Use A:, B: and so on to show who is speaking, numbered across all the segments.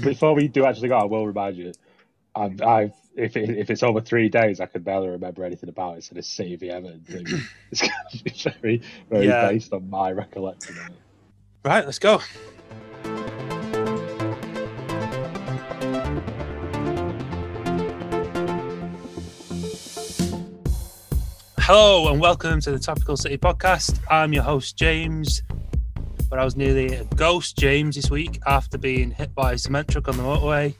A: before we do actually go, I will remind you. I've, I've if it, if it's over three days, I can barely remember anything about it. So this City v Everton thing is very very
B: Yeah.
A: based on my recollection. Of it.
B: Right, let's go. Hello and welcome to the Topical City podcast. I'm your host, James. But I was nearly a ghost James this week after being hit by a cement truck on the motorway.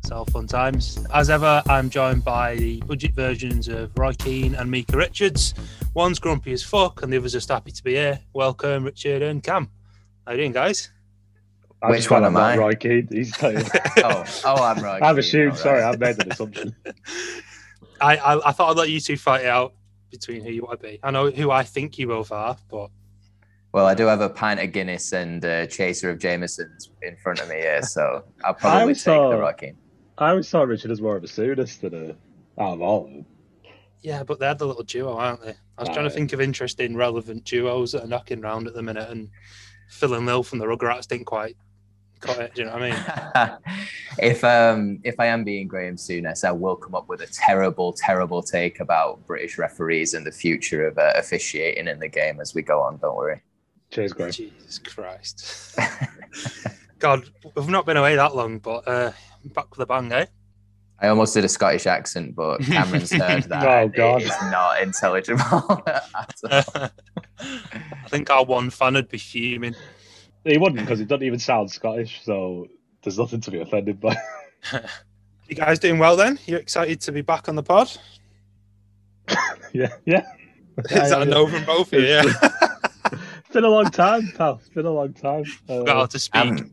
B: It's all fun times. As ever, I'm joined by the budget versions of Roy Keane and Micah Richards. One's grumpy as fuck, and the other's just happy to be here. Welcome, Richard and Cam. How you doing, guys?
A: I
C: Which one am I?
A: Roy Keane. He's telling
C: Oh, oh, I'm right.
A: I've assumed. Sorry, I've made an assumption.
B: I, I I thought I'd let you two fight it out between who you want to be. I know who I think you both are, but
C: Well, I do have a pint of Guinness and a chaser of Jameson's in front of me here, so I'll probably
A: always
C: take
A: saw-
C: the Rocking.
A: I always saw Richard as more of a Souness than a out of all of them.
B: yeah, but they're the little duo, aren't they? I was trying to think of interesting, relevant duos that are knocking around at the minute, and Phil and Lil from the Rugrats didn't quite cut it. Do you know what I mean?
C: if um if I am being Graham Souness, I will come up with a terrible, terrible take about British referees and the future of uh, officiating in the game as we go on. Don't worry.
A: Cheers, Graham.
B: Jesus Christ. God, we've not been away that long, but uh, back with a bang, eh?
C: I almost did a Scottish accent, but Cameron's heard that.
A: Oh, God.
C: It is not intelligible at all.
B: I think our one fan would be fuming.
A: He wouldn't because he doesn't even sound Scottish, so there's nothing to be offended by.
B: You guys doing well then? You excited to be back on the pod?
A: yeah, yeah.
B: Is that a no from both of you? Yeah.
A: It's been a long time, pal. It's been a long time. Uh,
B: Forgot how to speak.
C: Um,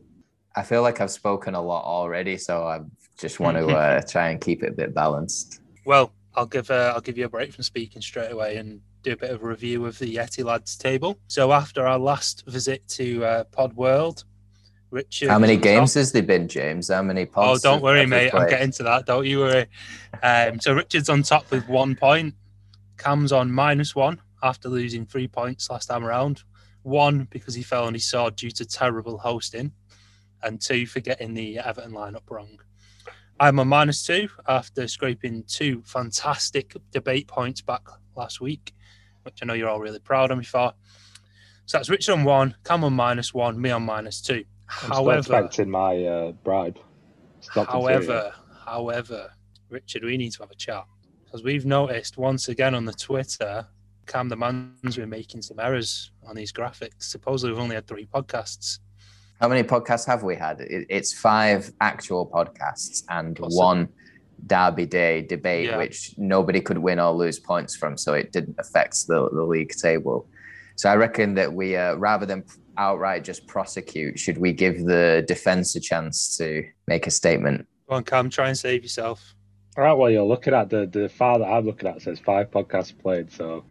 C: I feel like I've spoken a lot already, so I just want to uh, try and keep it a bit balanced.
B: Well, I'll give uh, I'll give you a break from speaking straight away and do a bit of a review of the Yeti lads table. So after our last visit to uh, Pod World, Richard.
C: How many games
B: top.
C: has there been, James? How many
B: Oh, don't worry,
C: have we
B: mate. I'm
C: played?
B: getting to that. Don't you worry. Um, so Richard's on top with one point. Cam's on minus one after losing three points last time around. One because he fell on his sword due to terrible hosting, and two for getting the Everton lineup wrong. I'm a minus two after scraping two fantastic debate points back last week, which I know you're all really proud of me for. So that's Richard on one, Cam on minus one, me on minus two.
A: I'm still
B: However,
A: expecting my uh, bribe. Stopped.
B: However, however, Richard, we need to have a chat because we've noticed once again on the Twitter, Cam the man's been making some errors on these graphics. Supposedly, we've only had three podcasts.
C: How many podcasts have we had? It's five actual podcasts and
B: Possibly.
C: one Derby Day debate,
B: Yeah.
C: which nobody could win or lose points from, so it didn't affect the, the league table. So I reckon that we, uh, rather than outright just prosecute, should we give the defence a chance to make a statement?
B: Go on, Cam, try and save yourself.
A: All right, well, you're looking at the the file that I'm looking at says five podcasts played, so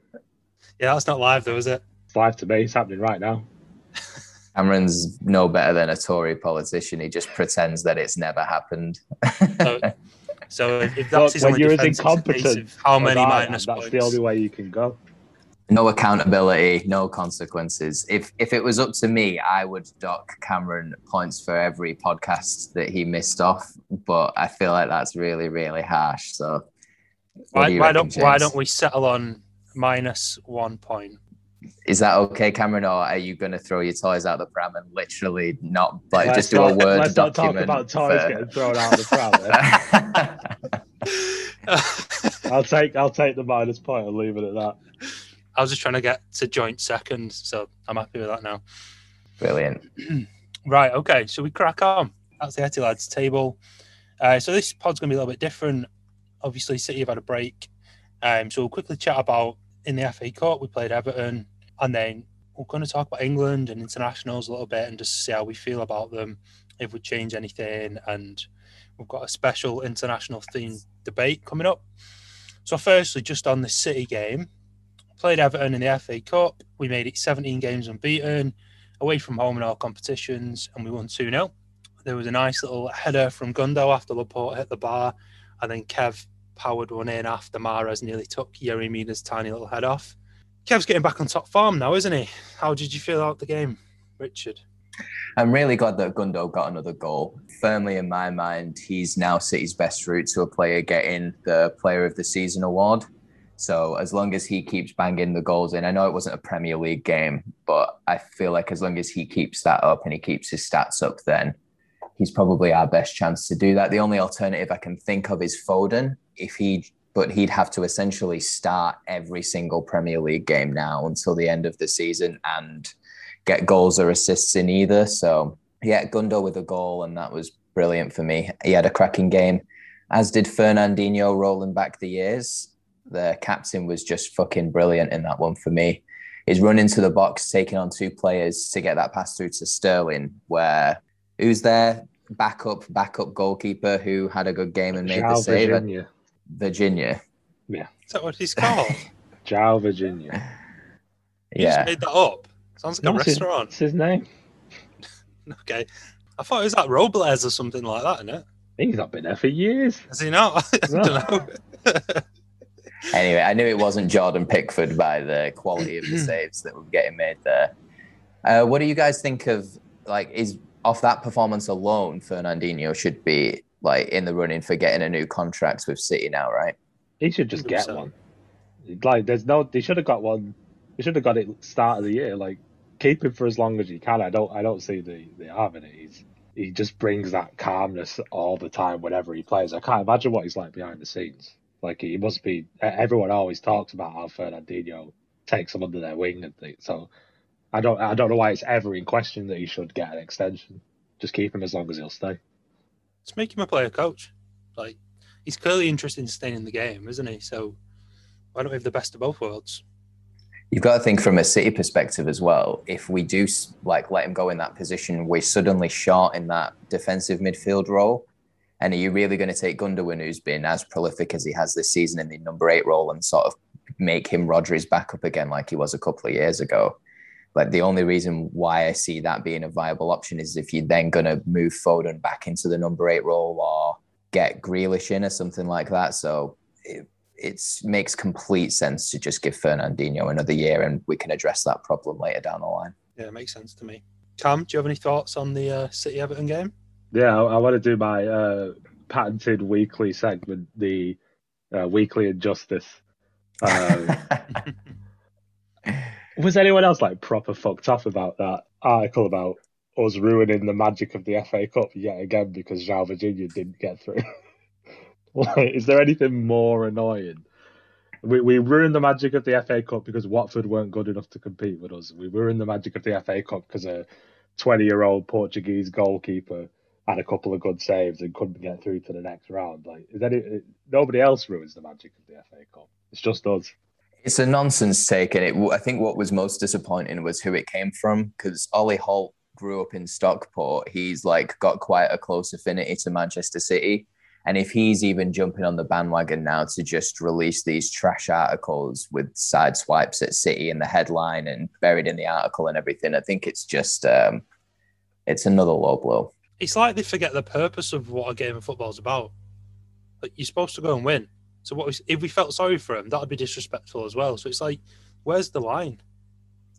B: Yeah, that's not live though, is it?
A: it's live to me. It's happening right now.
C: Cameron's no better than a Tory politician. He just pretends that it's never happened.
B: So, so if, if
A: Look,
B: that's his
A: when
B: only
A: you're
B: defense, it's
A: incompetent
B: how many
A: I am,
B: minus
A: That's
B: points?
A: the only way you can go.
C: no accountability, no consequences. If if it was up to me, I would dock Cameron points for every podcast that he missed off. But I feel like that's really, really harsh. So
B: Why,
C: do you
B: why
C: reckon,
B: don't why don't we settle on minus one point?
C: Is that okay, Cameron, or are you going to throw your toys out the pram and literally not like
A: Let's
C: just do a
A: not-
C: word
A: Let's not talk about toys
C: for-
A: getting thrown out the pram. I'll take I'll take the minus point and leave it at that.
B: I was just trying to get to joint second, so I'm happy with that now.
C: Brilliant.
B: Right, okay, so we crack on. That's the Etty Lads table. Uh, so this pod's going to be a little bit different. Obviously, City have had a break. Um, so we'll quickly chat about in the FA Cup, we played Everton, and then we're going to talk about England and internationals a little bit and just see how we feel about them, if we change anything. And we've got a special international themed debate coming up. So, firstly, just on the City game, played Everton in the FA Cup. We made it 17 games unbeaten away from home in all competitions, and we won 2 0. There was a nice little header from Gundo after Laporte hit the bar, and then Kev powered one in after Mahrez nearly took Yerry Mina's tiny little head off. Kev's getting back on top form now, isn't he? How did you feel out the game, Richard?
C: I'm really glad that Gundo got another goal. Firmly in my mind, he's now City's best route to a player getting the Player of the Season award. So as long as he keeps banging the goals in, I know it wasn't a Premier League game, but I feel like as long as he keeps that up and he keeps his stats up, then he's probably our best chance to do that. The only alternative I can think of is Foden. If he, but he'd have to essentially start every single Premier League game now until the end of the season and get goals or assists in either. So yeah, Gundo with a goal, and that was brilliant for me. He had a cracking game, as did Fernandinho rolling back the years the captain was just fucking brilliant in that one for me. He's run into the box, taking on two players to get that pass through to Sterling, where who's there? Backup, backup goalkeeper who had a good game and made the save.
A: Virginia.
C: Virginia.
A: Yeah.
B: Is that what he's called?
A: João Virginia.
B: You just
C: Yeah.
B: made that up. Sounds like
A: No,
B: a
A: it's his-
B: restaurant.
A: It's his name.
B: Okay. I thought it was like Robles or something like that, isn't it?
A: He's not been there for years.
B: Has he not? I don't know.
C: Anyway, I knew it wasn't Jordan Pickford by the quality of the saves that were getting made there. Uh, what do you guys think of like is off that performance alone, Fernandinho should be like in the running for getting a new contract with City now, right?
A: He should just get
B: 100%.
A: one. Like, there's no. They should have got one. They should have got it start of the year. Like, keep him for as long as you can. I don't. I don't see the the harm in it. He's he just brings that calmness all the time whenever he plays. I can't imagine what he's like behind the scenes. Like he must be. Everyone always talks about how Fernandinho takes them under their wing and things. So I don't. I don't know why it's ever in question that he should get an extension. Just keep him as long as he'll stay.
B: Let's make him a player coach. Like he's clearly interested in staying in the game, isn't he? So why don't we have the best of both worlds?
C: You've got to think from a City perspective as well. If we do like let him go in that position, we're suddenly short in that defensive midfield role. And are you really going to take Gundogan, who's been as prolific as he has this season in the number eight role, and sort of make him Rodri's backup again, like he was a couple of years ago? Like the only reason why I see that being a viable option is if you're then going to move Foden back into the number eight role or get Grealish in or something like that. So it, it makes complete sense to just give Fernandinho another year, and we can address that problem later down the line.
B: Yeah, it makes sense to me. Cam, do you have any thoughts on the uh, City Everton game?
A: Yeah, I, I want to do my uh, patented weekly segment, the uh, weekly injustice. Um, was anyone else like proper fucked off about that article about us ruining the magic of the FA Cup yet again because João Virginia didn't get through? like, is there anything more annoying? We we ruined the magic of the FA Cup because Watford weren't good enough to compete with us. We ruined the magic of the FA Cup because a twenty-year-old Portuguese goalkeeper had a couple of good saves and couldn't get through to the next round. Like, is any nobody else ruins the magic of the FA Cup? It's just us.
C: It's a nonsense take, and it. I think what was most disappointing was who it came from, because Ollie Holt grew up in Stockport. He's like got quite a close affinity to Manchester City, and if he's even jumping on the bandwagon now to just release these trash articles with side swipes at City in the headline and buried in the article and everything, I think it's just um, it's another low blow.
B: It's like they forget the purpose of what a game of football is about. Like you're supposed to go and win. So what we, if we felt sorry for him, that would be disrespectful as well. So it's like, where's the line?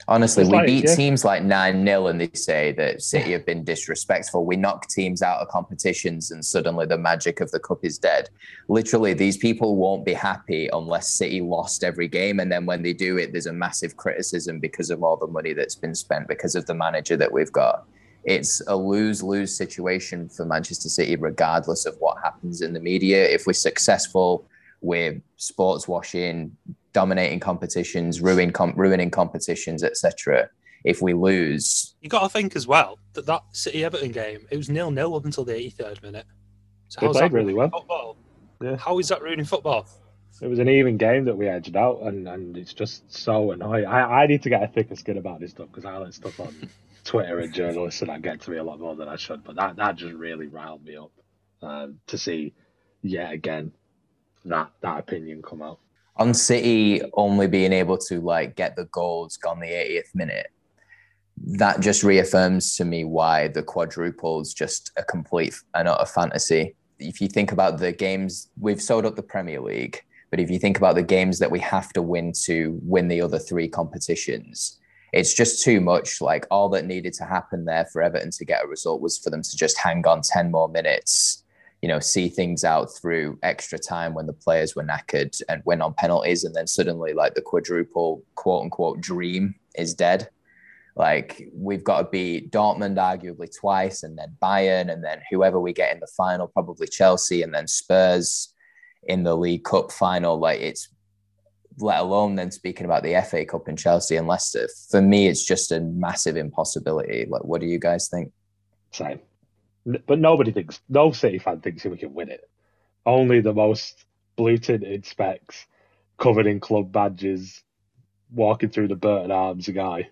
C: Honestly, we
A: like,
C: beat
A: yeah.
C: teams like 9 0 and they say that City have been disrespectful. We knock teams out of competitions and suddenly the magic of the cup is dead. Literally, these people won't be happy unless City lost every game. And then when they do it, there's a massive criticism because of all the money that's been spent because of the manager that we've got. It's a lose lose situation for Manchester City, regardless of what happens in the media. If we're successful, we're sports washing, dominating competitions, ruining, com- ruining competitions, etc. If we lose,
B: You got to think as well that that City Everton game it was nil nil up until the 83rd minute. So
A: They
B: how's
A: played
B: that
A: really
B: ruining
A: well.
B: Football?
A: Yeah.
B: How is that ruining football?
A: It was an even game that we edged out, and, and it's just so annoying. I, I need to get a thicker skin about this stuff because I let stuff on Twitter and journalists, and I get to me a lot more than I should. But that, that just really riled me up um, to see yet again that that opinion come out.
C: on City only being able to like get the goals gone the 80th minute, that just reaffirms to me why the quadruple's just a complete uh, and utter fantasy. If you think about the games, we've sold up the Premier League, but if you think about the games that we have to win to win the other three competitions, it's just too much. Like all that needed to happen there for Everton to get a result was for them to just hang on 10 more minutes, you know, see things out through extra time when the players were knackered and win on penalties. And then suddenly, like the quadruple quote unquote dream is dead. Like we've got to beat Dortmund arguably twice, and then Bayern, and then whoever we get in the final, probably Chelsea, and then Spurs in the League Cup final. Like it's let alone then speaking about the FA Cup in Chelsea and Leicester. For me, it's just a massive impossibility. Like, what do you guys think?
A: Same. But nobody thinks, no City fan thinks we can win it. Only the most blue tinted specs, covered in club badges, walking through the Burton Arms guy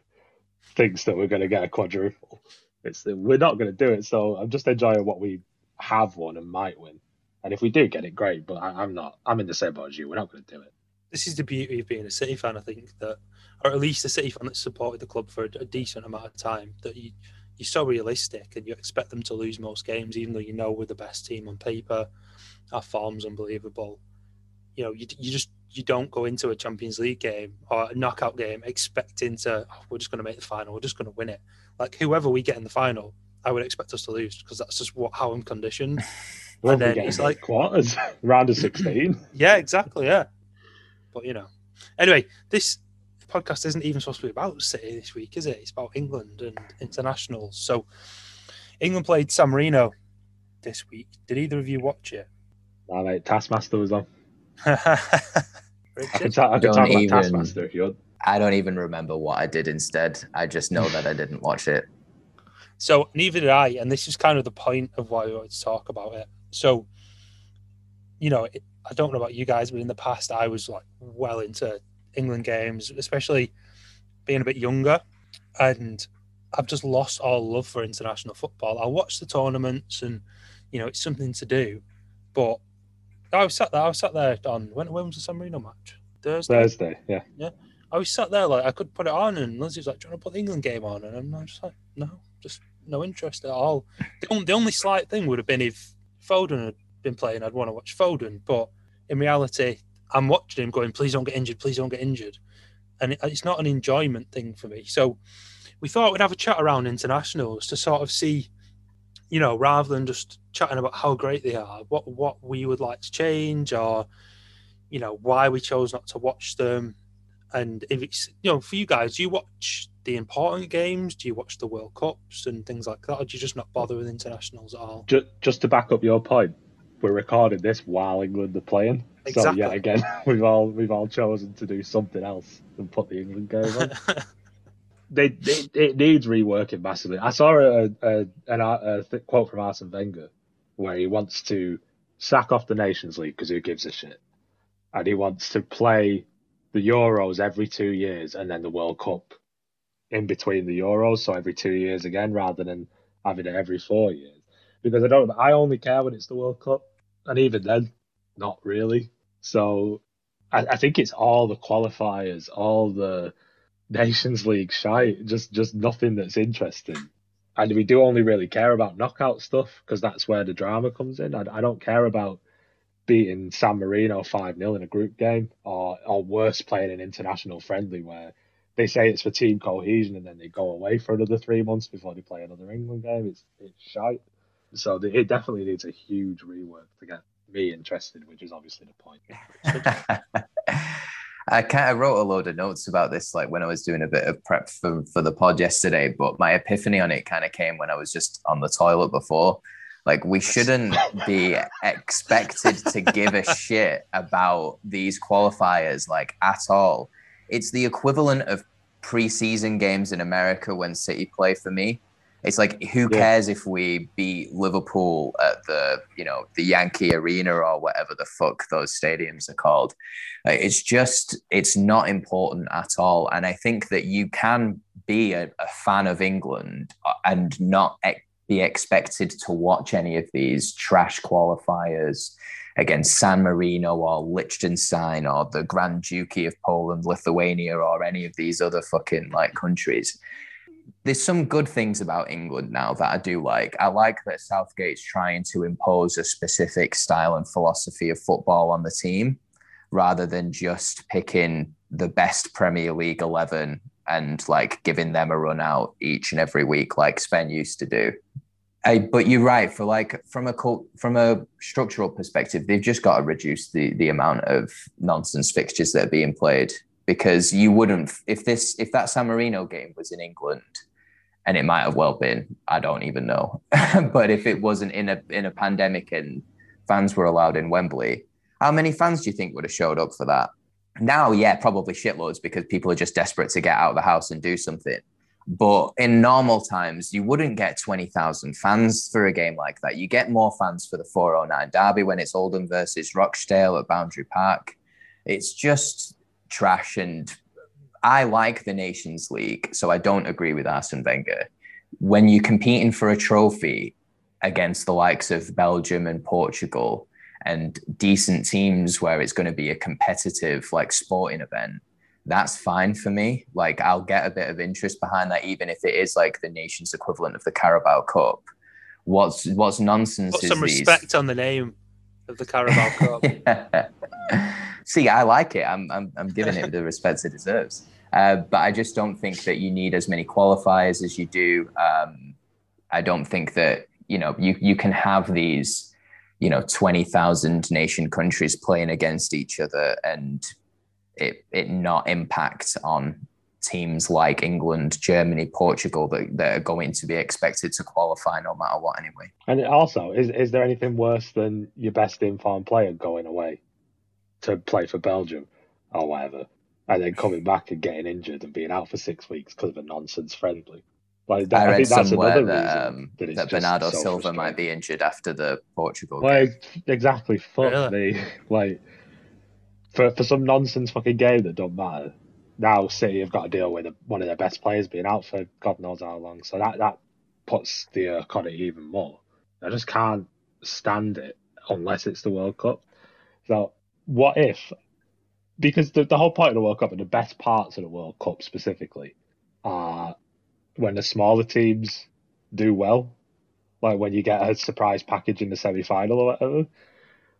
A: thinks that we're going to get a quadruple. It's we're not going to do it. So I'm just enjoying what we have won and might win. And if we do get it, great. But I, am not. I'm in the same boat as you. We're not going to do it
B: this is the beauty of being a City fan. I think that, or at least a City fan that supported the club for a, a decent amount of time, that you you're so realistic and you expect them to lose most games, even though you know we're the best team on paper. Our form's unbelievable. You know, you, you just you don't go into a Champions League game or a knockout game expecting to oh, we're just going to make the final, we're just going to win it. Like whoever we get in the final, I would expect us to lose because that's just what how I'm conditioned.
A: Well, and then it's like quarters, round of sixteen.
B: yeah, exactly. Yeah, but you know, anyway, this podcast isn't even supposed to be about City this week, is it? It's about England and internationals. So England played San Marino this week. Did either of you watch it?
A: No, mate. Taskmaster was on. I can, ta- I can talk even, about Taskmaster if you want.
C: I don't even remember what I did instead. I just know that I didn't watch it.
B: So neither did I, and this is kind of the point of why we wanted to talk about it. So, you know, it, I don't know about you guys, but in the past, I was like well into England games, especially being a bit younger. And I've just lost all love for international football. I watch the tournaments and, you know, it's something to do. But I was sat there, I was sat there on, when, when was the San Marino match? Thursday?
A: Thursday, yeah.
B: Yeah. I was sat there like I could put it on, and Lindsay was like, trying to put the England game on?" And I'm just like, "No, just no interest at all." The only, the only slight thing would have been if Foden had been playing, I'd want to watch Foden. But in reality, I'm watching him going, please don't get injured, please don't get injured. And it's not an enjoyment thing for me. So we thought we'd have a chat around internationals to sort of see, you know, rather than just chatting about how great they are, what what we would like to change or, you know, why we chose not to watch them. And if it's, you know, for you guys, do you watch the important games? Do you watch the World Cups and things like that? Or do you just not bother with internationals at all?
A: Just, just to back up your point, we're recording this while England are playing. Exactly. So yeah, again, we've all we've all chosen to do something else than put the England game on. they, they, it needs reworking massively. I saw a, a, an, a, a quote from Arsene Wenger where he wants to sack off the Nations League because who gives a shit, and he wants to play the Euros every two years and then the World Cup in between the Euros, so every two years again, rather than having it every four years. Because I don't, I only care when it's the World Cup and even then, not really. So I, I think it's all the qualifiers, all the Nations League shite, just just nothing that's interesting. And we do only really care about knockout stuff because that's where the drama comes in. I, I don't care about beating San Marino 5 0 in a group game or, or worse, playing an international friendly where they say it's for team cohesion and then they go away for another three months before they play another England game. It's, it's shite. So the, it definitely needs a huge rework to get me interested, which is obviously the point.
C: I kind of wrote a load of notes about this, like when I was doing a bit of prep for, for the pod yesterday. But my epiphany on it kind of came when I was just on the toilet before. Like, we shouldn't be expected to give a shit about these qualifiers, like at all. It's the equivalent of preseason games in America when City play for me. It's like who cares yeah. if we beat Liverpool at the you know the Yankee Arena or whatever the fuck those stadiums are called. It's just it's not important at all. And I think that you can be a, a fan of England uh, and not ex- be expected to watch any of these trash qualifiers against San Marino or Liechtenstein or the Grand Duchy of Poland, Lithuania, or any of these other fucking like countries there's some good things about England now that I do like. I like that Southgate's trying to impose a specific style and philosophy of football on the team rather than just picking the best Premier League 11 and like giving them a run out each and every week, like Sven used to do. I, but you're right. For like from a cult, from a structural perspective, they've just got to reduce the the amount of nonsense fixtures that are being played because you wouldn't if this if that San Marino game was in England, and it might have well been. I don't even know. but if it wasn't in a in a pandemic and fans were allowed in Wembley, how many fans do you think would have showed up for that? Now, yeah, probably shitloads because people are just desperate to get out of the house and do something. But in normal times, you wouldn't get 20,000 fans for a game like that. You get more fans for the 409 Derby when it's Oldham versus Rochdale at Boundary Park. It's just trash. And I like the Nations League, so I don't agree with Arsene Wenger. When you're competing for a trophy against the likes of Belgium and Portugal and decent teams where it's going to be a competitive, like sporting event, that's fine for me. Like I'll get a bit of interest behind that, even if it is like the nation's equivalent of the Carabao Cup. What's what's nonsense
B: Put some
C: these-
B: respect on the name of the Carabao Cup.
C: See, I like it. I'm, I'm, I'm giving it the respect it deserves. Uh, but I just don't think that you need as many qualifiers as you do. Um, I don't think that you know you you can have these you know twenty thousand nation countries playing against each other and it it not impact on teams like England, Germany, Portugal that, that are going to be expected to qualify no matter what anyway.
A: And also, is is there anything worse than your best informed player going away to play for Belgium or whatever, and then coming back and getting injured and being out for six weeks because of a nonsense friendly? Like that,
C: I
A: I,
C: read
A: think that's
C: somewhere
A: another
C: that,
A: reason
C: um,
A: that,
C: that Bernardo
A: so
C: Silva might be injured after the Portugal
A: Well,
C: game.
A: exactly. Fuck
B: Really?
A: me. Like for for some nonsense fucking game that don't matter. Now City have got to deal with one of their best players being out for God knows how long. So that that puts the irk on it even more. I just can't stand it unless it's the World Cup. So what if? Because the the whole point of the World Cup and the best parts of the World Cup specifically are when the smaller teams do well, like when you get a surprise package in the semi final or whatever.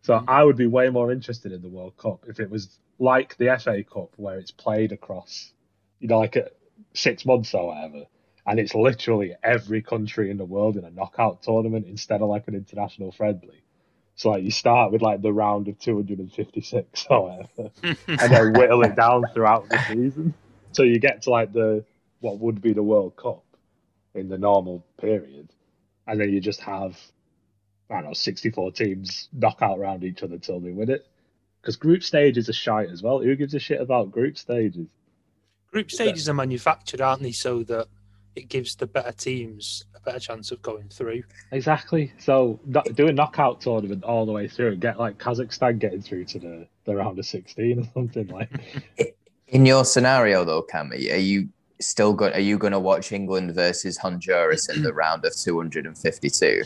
A: So
B: Mhm.
A: I would be way more interested in the World Cup if it was like the FA Cup where it's played across, you know, like a, six months or whatever, and it's literally every country in the world in a knockout tournament instead of like an international friendly. So like you start with like the round of 256 or whatever, and then whittle it down throughout the season. So you get to like the what would be the World Cup in the normal period, and then you just have I don't know 64 teams knock out around each other till they win it. Because group stages are shite as well. Who gives a shit about group stages?
B: Group stages are manufactured, aren't they, so that it gives the better teams a better chance of going through.
A: Exactly. So no, do a knockout tournament all the way through and get like Kazakhstan getting through to the, the round of 16 or something like.
C: In your scenario, though, Cam, are you- still good? Are you going to watch England versus Honduras in the round of 252?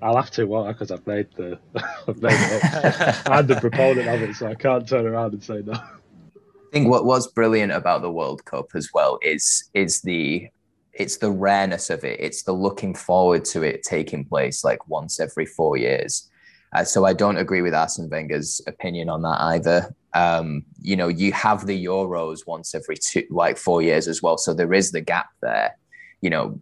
A: I'll have to, won't Because I've made the I've made it up. I'm the proponent of it, so I can't turn around and say no.
C: I think what was brilliant about the World Cup as well is is the it's the rareness of it. It's the looking forward to it taking place like once every four years. Uh, so I don't agree with Arsene Wenger's opinion on that either. Um, you know, you have the Euros once every two, like four years as well. So there is the gap there. You know,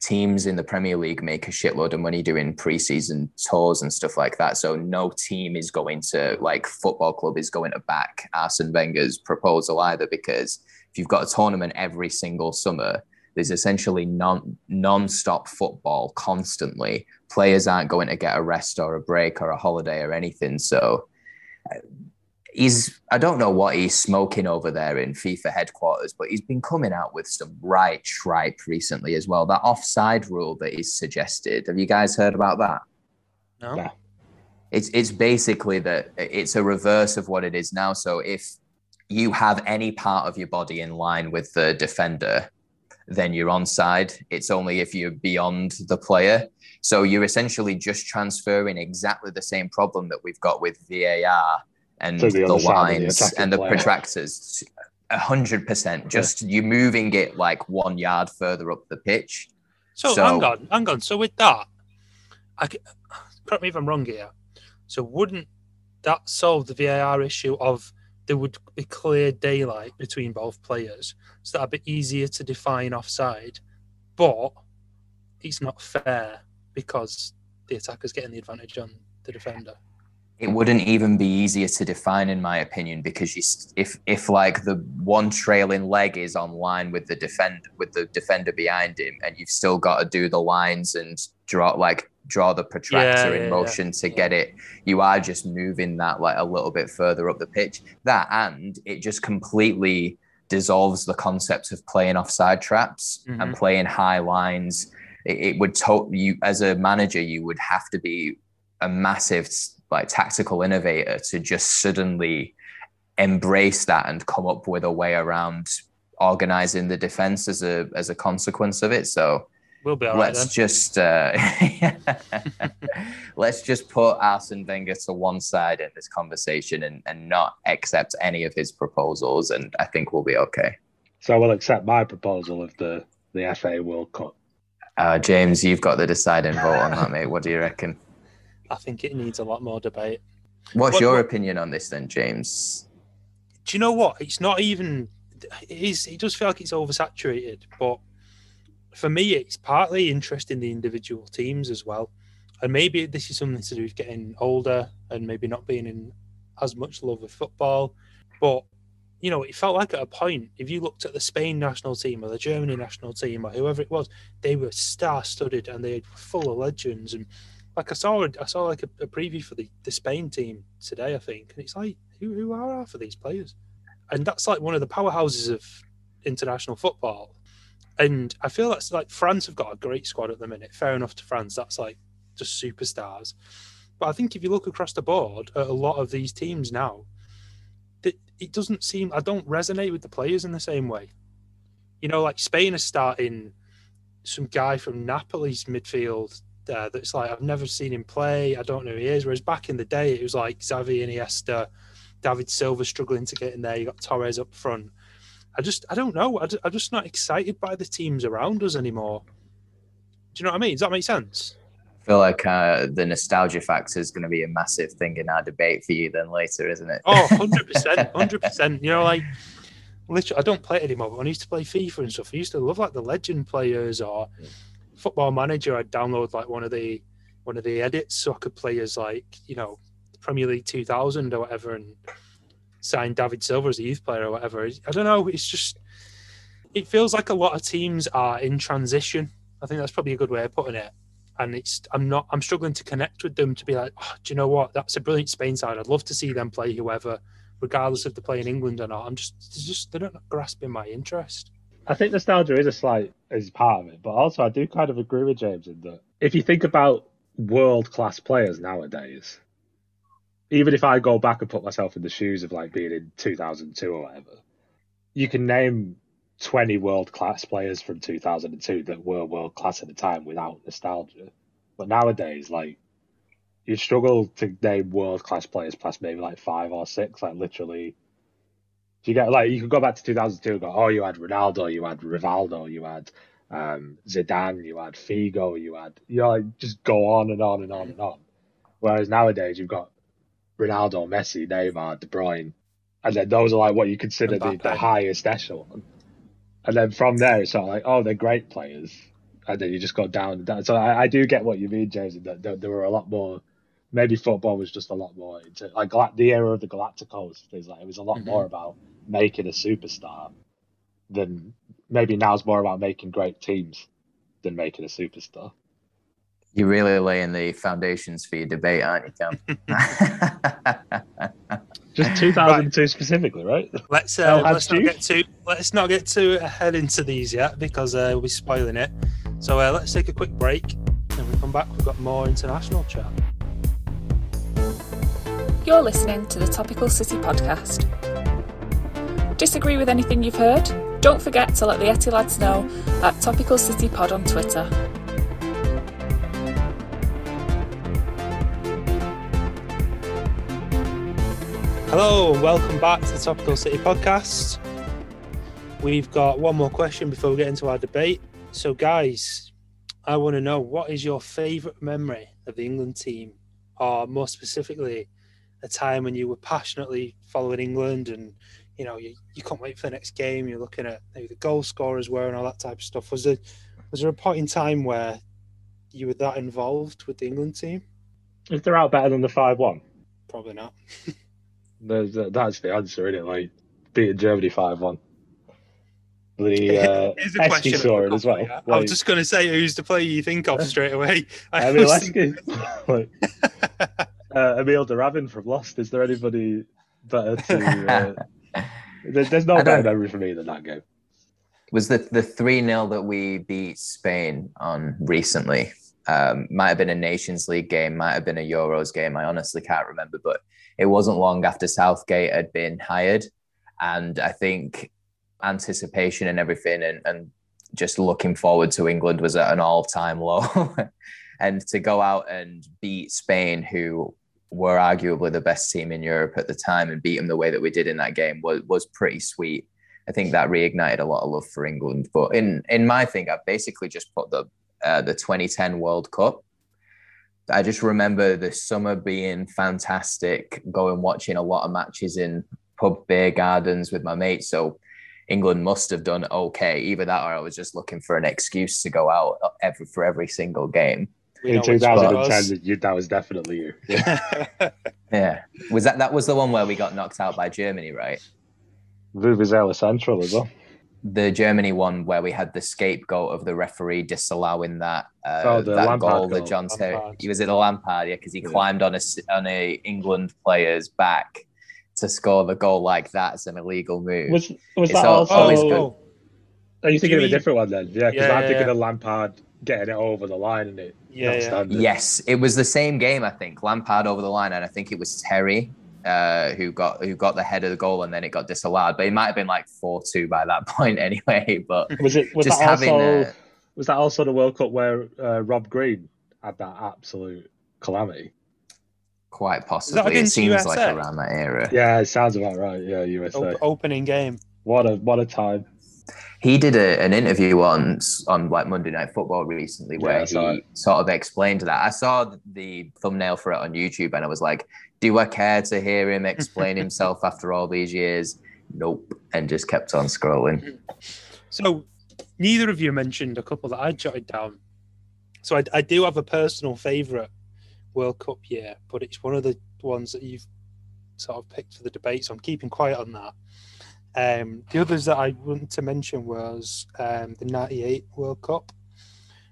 C: teams in the Premier League make a shitload of money doing preseason tours and stuff like that. So no team is going to like football club is going to back Arsene Wenger's proposal either because if you've got a tournament every single summer, there's essentially non non-stop football constantly. Players aren't going to get a rest or a break or a holiday or anything. So uh, he's I don't know what he's smoking over there in FIFA headquarters, but he's been coming out with some right tripe recently as well. That offside rule that he's suggested. Have you guys heard about that?
B: No?
A: Yeah.
C: It's it's basically that it's a reverse of what it is now. So if you have any part of your body in line with the defender, then you're onside. It's only if you're beyond the player. So you're essentially just transferring exactly the same problem that we've got with VAR and
A: To the
C: the,
A: other side of the
C: lines and the
A: player.
C: protractors. A hundred percent. Just you're moving it like one yard further up the pitch.
B: So,
C: So-
B: hang on, hang on. So with that, I c- correct me if I'm wrong here. So wouldn't that solve the VAR issue of there would be clear daylight between both players, so that'd be easier to define offside. But it's not fair because the attacker's getting the advantage on the defender.
C: It wouldn't even be easier to define, in my opinion, because you, if if like the one trailing leg is on line with the defend with the defender behind him, and you've still got to do the lines and draw like draw the protractor
B: Yeah,
C: in
B: yeah,
C: motion to get it, you are just moving that like a little bit further up the pitch. That and it just completely dissolves the concept of playing offside traps and
B: Mhm.
C: playing high lines. It, it would to- you as a manager, you would have to be a massive like tactical innovator to just suddenly embrace that and come up with a way around organizing the defense as a as a consequence of it. So
B: We'll be all right
C: let's
B: then.
C: just uh, let's just put Arsene Wenger to one side in this conversation and, and not accept any of his proposals, and I think we'll be okay.
A: So we'll accept my proposal of the the FA World Cup.
C: Uh, James, you've got the deciding vote on that, mate. What do you reckon?
B: I think it needs a lot more debate.
C: What's
B: What-
C: your
B: what-
C: opinion on this then, James?
B: Do you know what? It's not even. It is. It does feel like it's oversaturated, but for me, it's partly interest in the individual teams as well, and maybe this is something to do with getting older and maybe not being in as much love with football. But you know, it felt like at a point, if you looked at the Spain national team or the Germany national team or whoever it was, they were star-studded and they were full of legends. And like I saw, I saw like a, a preview for the, the Spain team today, I think, and it's like, who, who are half of these players? And that's like one of the powerhouses of international football. And I feel that's like France have got a great squad at the minute. Fair enough to France, that's like just superstars. But I think if you look across the board at a lot of these teams now, that it doesn't seem I don't resonate with the players in the same way. You know, like Spain is starting some guy from Napoli's midfield uh, that's like I've never seen him play. I don't know who he is. Whereas back in the day, it was like Xavi and Iniesta, David Silva struggling to get in there. You got Torres up front. I just I don't know. I, I'm just not excited by the teams around us anymore. Do you know what I mean? Does that make sense?
C: I feel like uh, the nostalgia factor is going to be a massive thing in our debate for you then later, isn't it?
B: Oh, 100%. 100%. You know, like, literally, I don't play it anymore, but when I used to play FIFA and stuff, I used to love, like, the legend players or football manager. I'd download, like, one of the one of the edits so I could play as, like, you know, Premier League 2000 or whatever and sign David Silva as a youth player or whatever. I don't know. It's just, it feels like a lot of teams are in transition. I think that's probably a good way of putting it. And it's, I'm not, I'm struggling to connect with them to be like, oh, do you know what? That's a brilliant Spain side. I'd love to see them play whoever, regardless if they're playing England or not. I'm just, just, they're not grasping my interest.
A: I think nostalgia is a slight is part of it, but also I do kind of agree with James in that if you think about world class players nowadays, even if I go back and put myself in the shoes of like being in 2002 or whatever, you can name 20 world class players from 2002 that were world class at the time without nostalgia. But nowadays, like, you struggle to name world class players past maybe like five or six, like literally. You get like you could go back to 2002 and go, oh, you had Ronaldo, you had Rivaldo, you had um, Zidane, you had Figo, you had you know like just go on and on and on and on. Whereas nowadays you've got Ronaldo, Messi, Neymar, De Bruyne, and then those are like what you consider the, the highest echelon. And then from there it's sort of like, oh, they're great players, and then you just go down and down. So I, I do get what you mean, James. That there, there were a lot more. Maybe football was just a lot more into like the era of the Galacticos. Things like it was a lot
B: Mhm.
A: more about making a superstar than maybe now it's more about making great teams than making a superstar.
C: You're really laying the foundations for your debate, aren't you, Cam?
A: Just 2002 specifically, right?
B: Let's uh, let's not get too let's not get too ahead into these yet because uh, we'll be spoiling it. So uh, let's take a quick break, and we come back. We've got more international chat.
D: You're listening to the Topical City podcast. Disagree with anything you've heard? Don't forget to let the Etty lads know at Topical City Pod on Twitter.
B: Hello and welcome back to the Topical City podcast. We've got one more question before we get into our debate. So, guys, I want to know what is your favourite memory of the England team, or more specifically, a time when you were passionately following England and you know you, you can't wait for the next game. You're looking at maybe the goal scorers were and all that type of stuff. Was there was there a point in time where you were that involved with the England team?
A: If they're out better than the five one,
B: Probably not.
A: there's uh, that's the answer, isn't it? Like beating Germany five one. The uh,
B: Here's a question
A: Esty saw it as well.
B: couple, yeah. I was just going to say who's the player you think of straight away.
A: I
B: was
A: mean,
B: thinking-
A: like, uh, Emil Duravin from Lost. Is there anybody better to? Uh, there, there's no better memory for me than that game.
C: was the the three 0 that we beat Spain on recently. Um, might have been a Nations League game, might have been a Euros game. I honestly can't remember, but it wasn't long after Southgate had been hired, and I think anticipation and everything, and, and just looking forward to England was at an all time low, and to go out and beat Spain, who were arguably the best team in Europe at the time, and beat them the way that we did in that game was was pretty sweet. I think that reignited a lot of love for England. But in in my thing, I've basically just put the uh, the 2010 World Cup. I just remember the summer being fantastic, going watching a lot of matches in pub beer gardens with my mates. So England must have done okay. Either that or I was just looking for an excuse to go out every for every single game.
B: We
A: In
B: know which one it was.
A: you, that was definitely you. Yeah.
C: Yeah, was that that was the one where we got knocked out by Germany, right?
A: Vuvuzela Central as well.
C: The Germany one where we had the scapegoat of the referee disallowing that uh,
A: Oh,
C: that
A: Lampard
C: goal,
A: goal.
C: that John Terry. He was at the Lampard, yeah, because he
A: Yeah.
C: climbed on a s- on a England player's back to score the goal like that. It's an illegal move.
A: Was was
C: It's
A: that
C: al-
A: also?
C: always
B: oh,
C: good.
B: oh,
A: Are you thinking of a different one then? Yeah, because
B: Yeah,
A: I'm
B: yeah,
A: thinking
B: yeah.
A: of Lampard getting it over the line and it
B: yeah, yeah.
C: yes, it was the same game. I think Lampard over the line, and I think it was Terry. Uh, who got who got the head of the goal and then it got disallowed, but it might have been like four two by that point anyway. But
A: Was it? Was
C: just
A: that
C: having
A: also?
C: uh,
A: Was that also the World Cup where uh, Rob Green had that absolute calamity?
C: quite possibly, it
B: against
C: seems like around that era.
A: Yeah, it sounds about right. Yeah, USA.
B: Op- opening game.
A: What a what a time.
C: He did a, an interview once on like Monday Night Football recently where
A: I saw
C: he
A: it.
C: sort of explained that. I saw the thumbnail for it on YouTube and I was like, do I care to hear him explain himself after all these years? Nope, and just kept on scrolling.
B: So neither of you mentioned a couple that I jotted down. So I, I do have a personal favourite World Cup year, but it's one of the ones that you've sort of picked for the debate. So I'm keeping quiet on that. Um, the others that I wanted to mention was um, the '98 World Cup,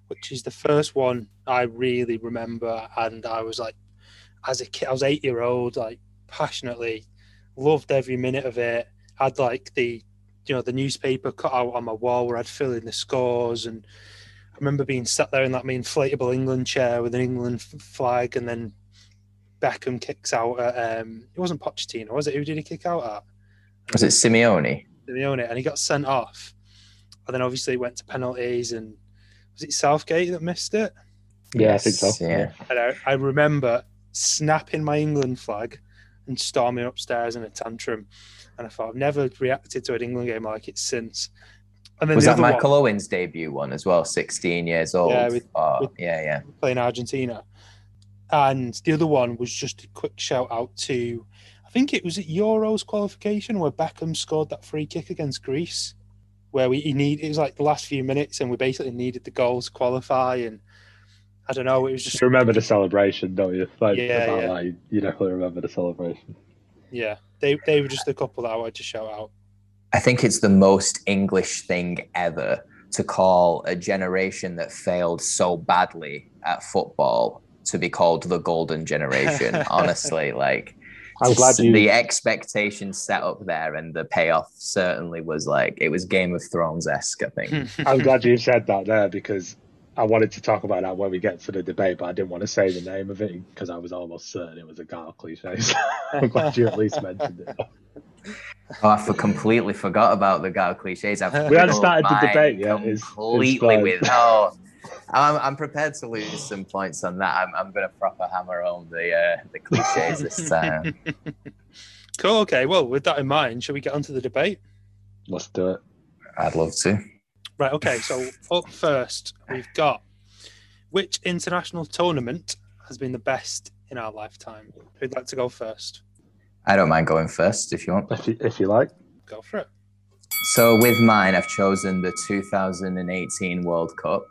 B: which is the first one I really remember, and I was like, as a kid, I was eight year old, like passionately loved every minute of it. Had like the you know the newspaper cut out on my wall where I'd fill in the scores, and I remember being sat there in that my inflatable England chair with an England flag, and then Beckham kicks out at um, it wasn't Pochettino, was it? Who did he kick out at?
C: Was it Simeone?
B: Simeone, and he got sent off, and then obviously it went to penalties, and was it Southgate that missed it?
A: Yeah, I think so.
C: Yes, Yeah.
B: And I, I remember snapping my England flag and storming upstairs in a tantrum. And I thought I've never reacted to an England game like it since. And then
C: Was
B: the
C: that
B: other one-
C: Michael Owen's debut one as well? 16 years old.
B: Yeah, with-
C: oh,
B: with-
C: yeah, yeah.
B: playing Argentina. And the other one was just a quick shout out to, I think it was at Euros qualification where Beckham scored that free kick against Greece, where we he need it was like the last few minutes and we basically needed the goals to qualify. And I don't know, it was just
A: You remember the celebration, don't you? Like
B: Yeah,
A: about
B: yeah.
A: that, you, you definitely remember the celebration.
B: yeah, they they were just a couple that I wanted to shout out.
C: I think it's the most English thing ever to call a generation that failed so badly at football to be called the golden generation. Honestly, like
A: I'm glad you.
C: the expectation set up there and the payoff certainly was like it was Game of Thrones esque. I think.
A: I'm glad you said that there because I wanted to talk about that when we get to the debate, but I didn't want to say the name of it because I was almost certain it was a Gal cliche. So I'm glad you at least mentioned it.
C: Oh, I for completely forgot about the Gal cliches. I've
A: We hadn't started the debate yet, it's- it's
C: Completely with oh, I'm, I'm prepared to lose some points on that. I'm, I'm going to proper hammer home the uh, the cliches this time.
B: Cool. Okay. Well, with that in mind, shall we get onto the debate?
A: Let's do it.
C: I'd love to.
B: Right. Okay. So up first, we've got which international tournament has been the best in our lifetime? Who'd like to go first?
C: I don't mind going first if you want.
A: If you, if you like.
B: Go for it.
C: So with mine, I've chosen the 2018 World Cup.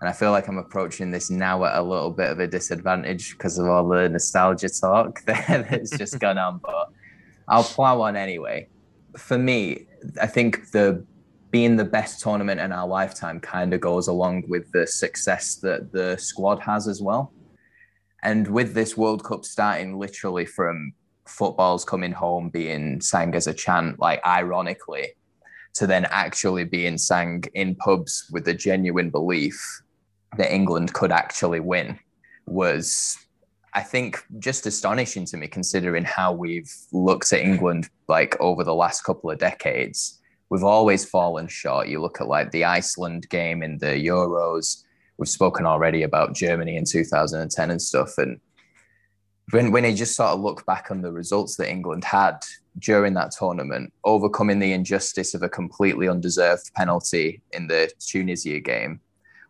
C: And I feel like I'm approaching this now at a little bit of a disadvantage because of all the nostalgia talk that's just gone on. But I'll plow on anyway. For me, I think the being the best tournament in our lifetime kind of goes along with the success that the squad has as well. And with this World Cup starting literally from footballs coming home being sang as a chant, like ironically, to then actually being sang in pubs with a genuine belief that England could actually win was, I think, just astonishing to me, considering how we've looked at England like over the last couple of decades. We've always fallen short. You look at like the Iceland game in the Euros. We've spoken already about Germany in 2010 and stuff. And when, when you just sort of look back on the results that England had during that tournament, overcoming the injustice of a completely undeserved penalty in the Tunisia game,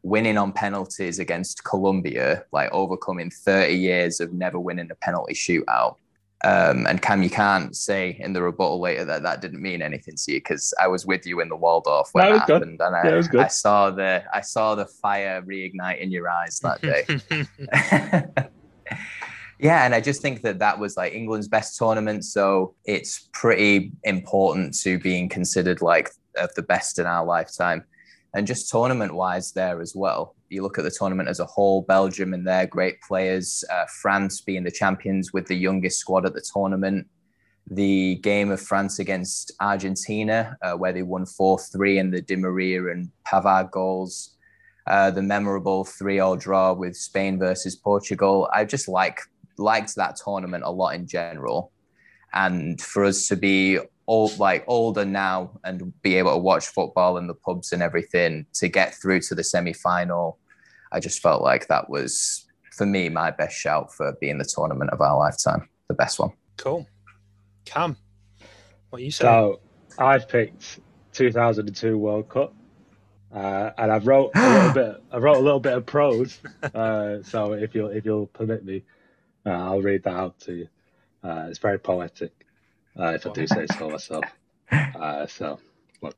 C: winning on penalties against Colombia, like overcoming 30 years of never winning a penalty shootout. Um, and Cam, you can't say in the rebuttal later that that didn't mean anything to you because I was with you in the Waldorf when that, that happened, and I, yeah, I, saw the I saw the fire reignite in your eyes that day. yeah, and I just think that that was like England's best tournament, so it's pretty important to being considered like of the best in our lifetime and just tournament wise there as well. You look at the tournament as a whole, Belgium and their great players, uh, France being the champions with the youngest squad at the tournament. The game of France against Argentina, uh, where they won 4 3 in the Di Maria and Pavard goals. Uh, the memorable 3 0 draw with Spain versus Portugal. I just like liked that tournament a lot in general. And for us to be old like older now and be able to watch football in the pubs and everything to get through to the semi-final i just felt like that was for me my best shout for being the tournament of our lifetime the best one
B: cool cam what you say
A: so i've picked 2002 world cup uh, and I've wrote a little bit. I wrote a little bit of prose. Uh, so if you'll if you'll permit me, uh, I'll read that out to you. Uh, it's very poetic uh, if I do say so myself. Uh, so, look,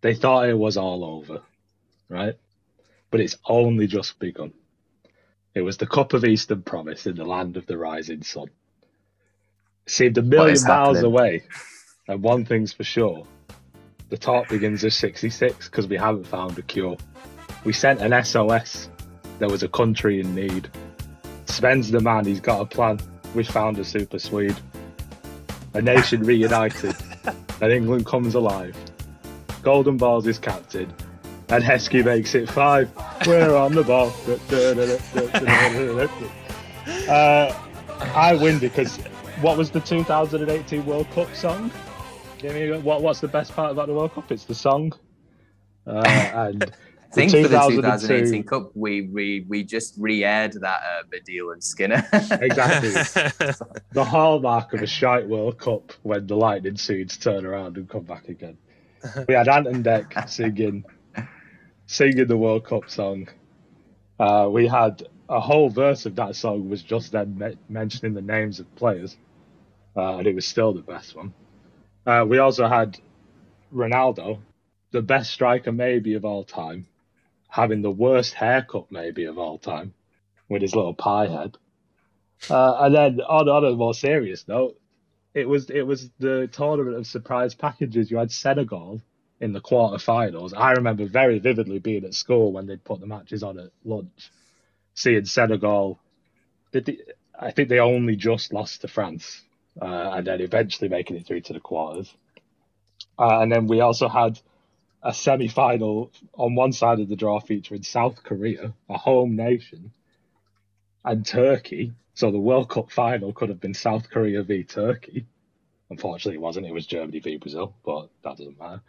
A: they thought it was all over, right? But it's only just begun. It was the cup of Eastern promise in the land of the rising sun. It seemed a million miles happening? away, and one thing's for sure the talk begins at 66 because we haven't found a cure. We sent an SOS. There was a country in need. Sven's the man, he's got a plan. We found a super Swede a nation reunited, and England comes alive. Golden Balls is captain, and Heskey makes it five. We're on the ball. uh, I win because what was the 2018 World Cup song? What, what's the best part about the World Cup? It's the song. Uh, and
C: think for the 2018 Cup, we we we just re-aired that uh, Baddiel and Skinner.
A: exactly. the hallmark of a shite World Cup when the lightning seeds turn around and come back again. We had Ant and Dec singing, singing the World Cup song. Uh, we had a whole verse of that song was just them me- mentioning the names of players, uh, and it was still the best one. Uh, we also had Ronaldo, the best striker maybe of all time, having the worst haircut maybe of all time with his little pie head. Uh, and then on, on a more serious note, it was it was the tournament of surprise packages. You had Senegal in the quarterfinals. I remember very vividly being at school when they'd put the matches on at lunch, seeing Senegal. Did they, I think they only just lost to France, uh, and then eventually making it through to the quarters. Uh, and then we also had a semi final on one side of the draw featuring South Korea, a home nation, and Turkey. So the World Cup final could have been South Korea v Turkey. Unfortunately, it wasn't. It was Germany v Brazil, but that doesn't matter.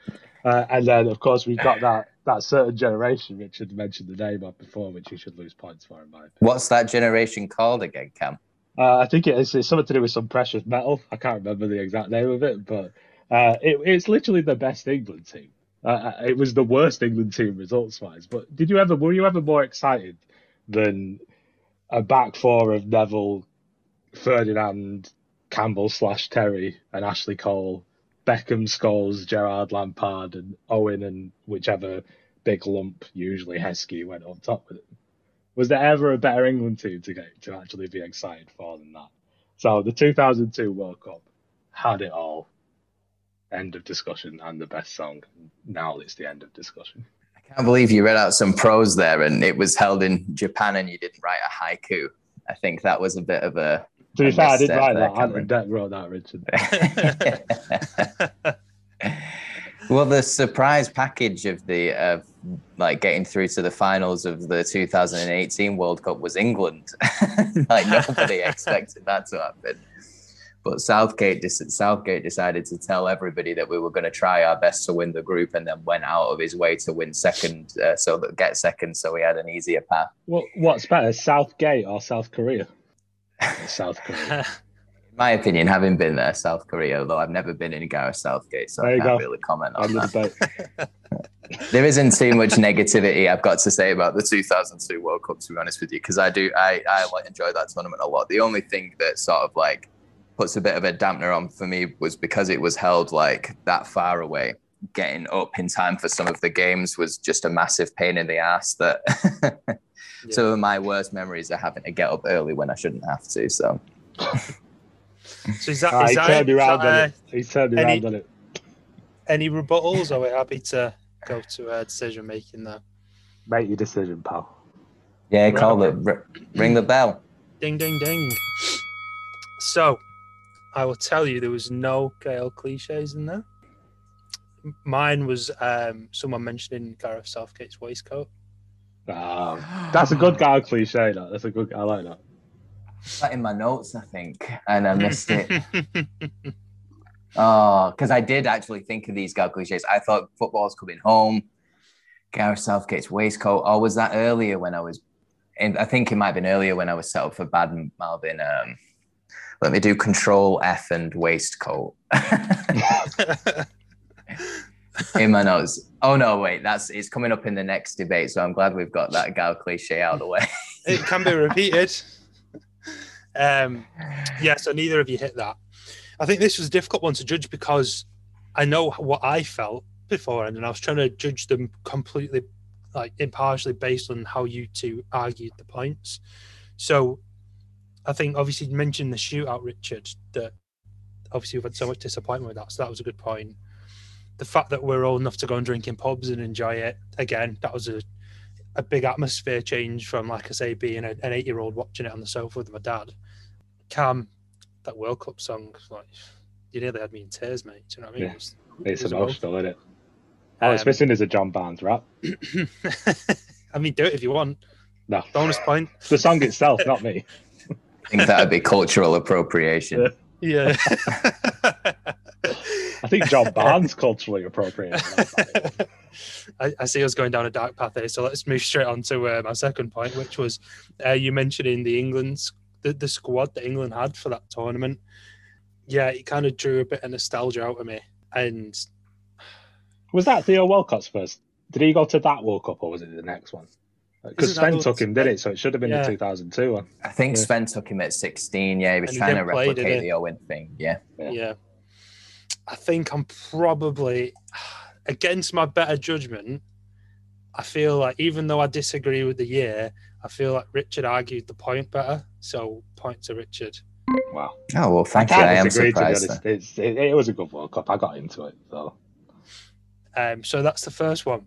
A: Uh, and then, of course, we've got that that certain generation Richard mentioned the name of before, which you should lose points for, in my opinion.
C: What's that generation called again, Cam?
A: Uh, I think it is, it's something to do with some precious metal. I can't remember the exact name of it, but uh, it, it's literally the best England team. Uh, uh, it was the worst England team results wise. But did you ever were you ever more excited than a back four of Neville, Ferdinand, Campbell slash Terry, and Ashley Cole, Beckham, Scholes, Gerrard Lampard, and Owen, and whichever big lump, usually Heskey, went on top with it. Was there ever a better England team to get to actually be excited for than that? So the 2002 World Cup had it all. End of discussion and the best song. Now it's the end of discussion.
C: I can't believe you read out some prose there and it was held in Japan and you didn't write a haiku. I think that was a bit of a.
A: To be fair, I didn't write
C: there,
A: that. Andrew Deck wrote that, Richard.
C: well, the surprise package of the of like getting through to the finals of the 2018 World Cup was England. like nobody expected that to happen. But Southgate Southgate decided to tell everybody that we were going to try our best to win the group, and then went out of his way to win second, uh, so that get second, so we had an easier path.
A: What, what's better, Southgate or South Korea? South Korea.
C: In my opinion, having been there, South Korea, although I've never been in Gareth Southgate, so
A: There
C: I
A: you
C: can't
A: go.
C: really comment on
A: On the
C: that.
A: debate.
C: there isn't too much negativity I've got to say about the 2002 World Cup, to be honest with you, because I do I I enjoy that tournament a lot. The only thing that sort of like puts a bit of a dampener on for me was because it was held like that far away. Getting up in time for some of the games was just a massive pain in the ass. That some of my worst memories are having to get up early when I shouldn't have to. So
B: So is that, is
A: he
B: that,
A: turned
B: it? Is
A: around
B: that,
A: on
B: uh,
A: it. He turned
B: any-
A: around on it.
B: any rebuttals? Or are we happy to go to uh, decision making there?
A: Make your decision, pal.
C: yeah, call it r- ring the bell.
B: Ding, ding, ding. So, I will tell you, there was no Gael cliches in there. Mine was um, someone mentioning Gareth Southgate's waistcoat.
A: Um, that's a good guy cliche. That. That's a good. I like that.
C: That in my notes, I think, and I missed it. Oh, because I did actually think of these Gael cliches. I thought football's coming home. Gareth Southgate's waistcoat. Or was that earlier when I was? In, I think it might have been earlier when I was set up for bad Malvin. Um, let me do Control F and waistcoat in my notes. Oh no, wait, that's it's coming up in the next debate. So I'm glad we've got that Gael cliche out of the way.
B: it can be repeated. Um, yeah, so neither of you hit that. I think this was a difficult one to judge because I know what I felt before, and I was trying to judge them completely, like impartially based on how you two argued the points. So I think obviously you mentioned the shootout, Richard, that obviously we've had so much disappointment with that. So that was a good point. The fact that we're old enough to go and drink in pubs and enjoy it again, that was a a big atmosphere change from, like I say, being a, an eight year old watching it on the sofa with my dad. Cam, that World Cup song, like you nearly had me in tears, mate. Do you know what I mean?
A: Yeah.
B: It was-
A: It's
B: it
A: emotional, isn't it? All it's
B: Um,
A: missing is a John Barnes rap.
B: I mean, do it if you want.
A: No,
B: Bonus point.
A: the song itself, not me.
C: I think that would be cultural appropriation.
A: Yeah.
B: Yeah.
A: I think John Barnes culturally appropriated. that.
B: I, I see us going down a dark path here, so let's move straight on to uh, my second point, which was uh, you mentioning the England's the, the squad that England had for that tournament. Yeah, it kind of drew a bit of nostalgia out of me, and
A: Was that Theo Walcott's first? Did he go to that World Cup or was it the next one? Because
B: Isn't
A: Sven took him, did it? So it should have been
B: Yeah.
A: the 2002 one.
C: I think
A: Yeah.
C: Sven took him at 16. Yeah, he was
B: And he
C: trying to
B: didn't play,
C: replicate the Owen thing. Yeah.
A: Yeah.
B: yeah. I think I'm probably against my better judgment. I feel like even though I disagree with the year, I feel like Richard argued the point better. So point to Richard.
A: Wow.
C: Oh, well, thank you. I am
A: disagree, to
C: surprised.
A: it, it was a good World Cup. I got into it. So
B: Um, so that's the first one.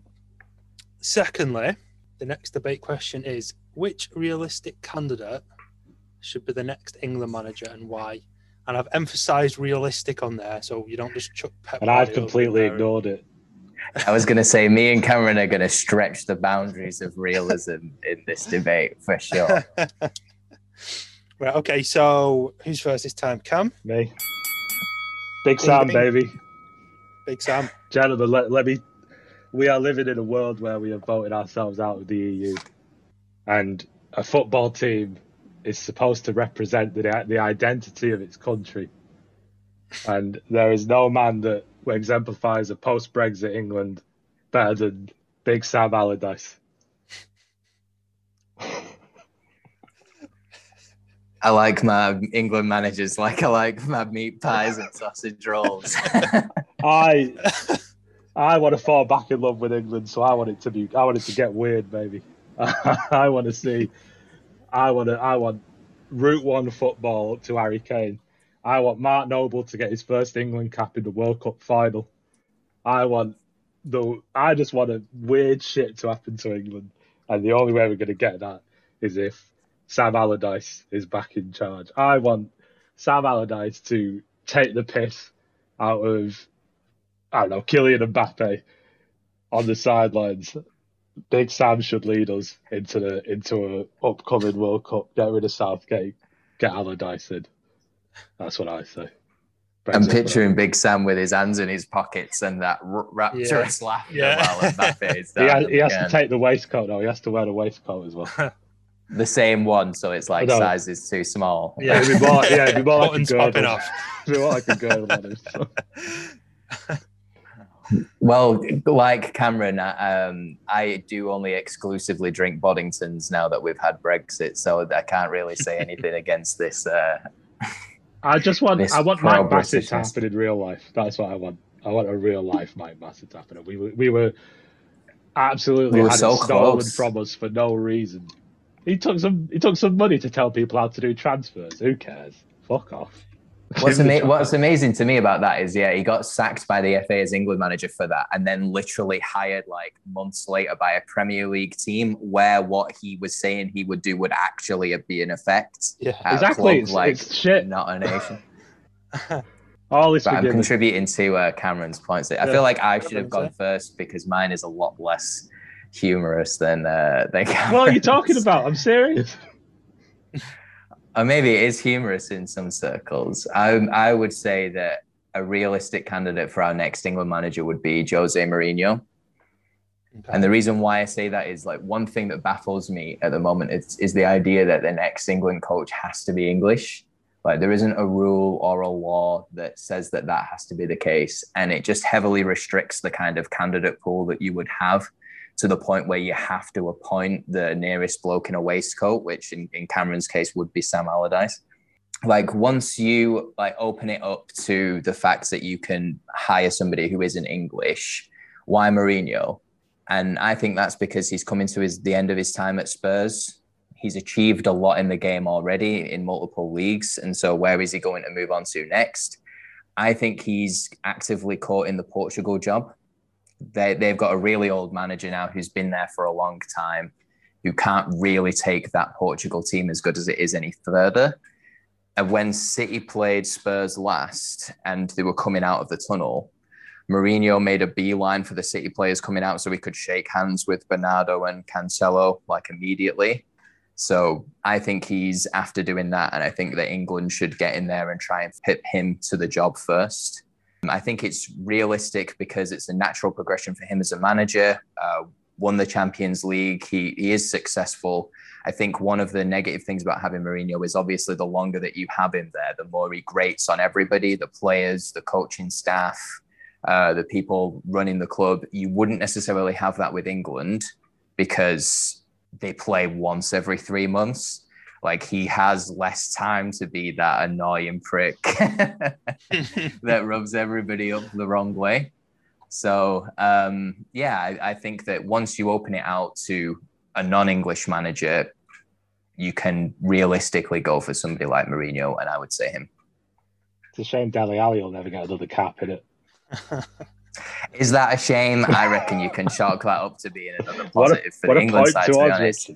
B: Secondly, the next debate question is which realistic candidate should be the next England manager and why? And I've emphasised realistic on there, so you don't just chuck Pep.
A: and I've completely ignored it.
C: I was going to say, me and Cameron are going to stretch the boundaries of realism in this debate for sure.
B: Right. Okay. So who's first this time? Cam,
A: Me. Big Sam, baby.
B: Big Sam.
A: Gentlemen, let, let me. We are living in a world where we have voted ourselves out of the EU. And a football team is supposed to represent the, the identity of its country. And there is no man that exemplifies a post Brexit England better than Big Sam Allardyce.
C: I like my England managers like I like my meat pies and sausage rolls.
A: I I want to fall back in love with England, so I want it to be. I want it to get weird, baby. I want to see. I want to. I want Route One football up to Harry Kane. I want Mark Noble to get his first England cap in the World Cup final. I want the. I just want a weird shit to happen to England, and the only way we're going to get that is if Sam Allardyce is back in charge. I want Sam Allardyce to take the piss out of I don't know Kylian Mbappe on the sidelines. Big Sam should lead us into the into a upcoming World Cup. Get rid of Southgate, get Allardyce in. That's what I say.
C: I'm picturing Big Sam with his hands in his pockets and that r- rapturous laugh
B: Yeah.
C: while Mbappe is
A: He has, he has to take the waistcoat. No, he has to wear the waistcoat as well.
C: the same one, so it's like
A: No.
C: size is too small.
B: Yeah.
A: It'd be more, yeah, it'd be more like a
B: Buttons popping
A: girdle.
B: off.
A: It'd be more like a girdle on him.
C: Well, like Cameron, um, I do only exclusively drink Boddingtons now that we've had Brexit, so I can't really say anything against this. Uh,
A: I just want I want Mike Bassett to happen in real life. That's what I want. I want a real life Mike Bassett to happen. We were we were absolutely
C: We were
A: had
C: so
A: it stolen
C: close.
A: from us for no reason. He took some he took some money to tell people how to do transfers. Who cares? Fuck off.
C: What's, ama- what's amazing to me about that is, yeah, he got sacked by the FA as England manager for that, and then literally hired like months later by a Premier League team where what he was saying he would do would actually be in effect.
B: Yeah.
A: Exactly.
C: club
A: It's,
C: like
A: it's shit.
C: not a nation.
A: All
C: But I'm contributing to uh, Cameron's points. I
B: Yeah,
C: feel like I should have gone first because mine is a lot less humorous than uh, than
A: What are you talking about? I'm serious.
C: Or maybe it is humorous in some circles. I I would say that a realistic candidate for our next England manager would be Jose Mourinho. And the reason why I say that is like one thing that baffles me at the moment is, is the idea that the next England coach has to be English. Like there isn't a rule or a law that says that that has to be the case. And it just heavily restricts the kind of candidate pool that you would have to the point where you have to appoint the nearest bloke in a waistcoat, which in, in Cameron's case would be Sam Allardyce. Like once you like open it up to the fact that you can hire somebody who isn't English, why Mourinho? And I think that's because he's coming to his the end of his time at Spurs. He's achieved a lot in the game already in multiple leagues. And so where is he going to move on to next? I think he's actively caught in the Portugal job. They, they've got a really old manager now who's been there for a long time, who can't really take that Portugal team as good as it is any further. And when City played Spurs last and they were coming out of the tunnel, Mourinho made a beeline for the City players coming out so he could shake hands with Bernardo and Cancelo like immediately. So I think he's after doing that, and I think that England should get in there and try and pip him to the job first. I think it's realistic because it's a natural progression for him as a manager. Uh, won the Champions League. He, he is successful. I think one of the negative things about having Mourinho is obviously the longer that you have him there, the more he grates on everybody, the players, the coaching staff, uh, the people running the club. You wouldn't necessarily have that with England because they play once every three months. Like he has less time to be that annoying prick that rubs everybody up the wrong way. So um, yeah, I, I think that once you open it out to a non-English manager, you can realistically go for somebody like Mourinho, and I would say him.
A: It's a shame Dele Alli will never get another cap in it.
C: Is that a shame? I reckon you can chalk that up to being another
A: What a,
C: positive for the England
A: point
C: side. To be honest,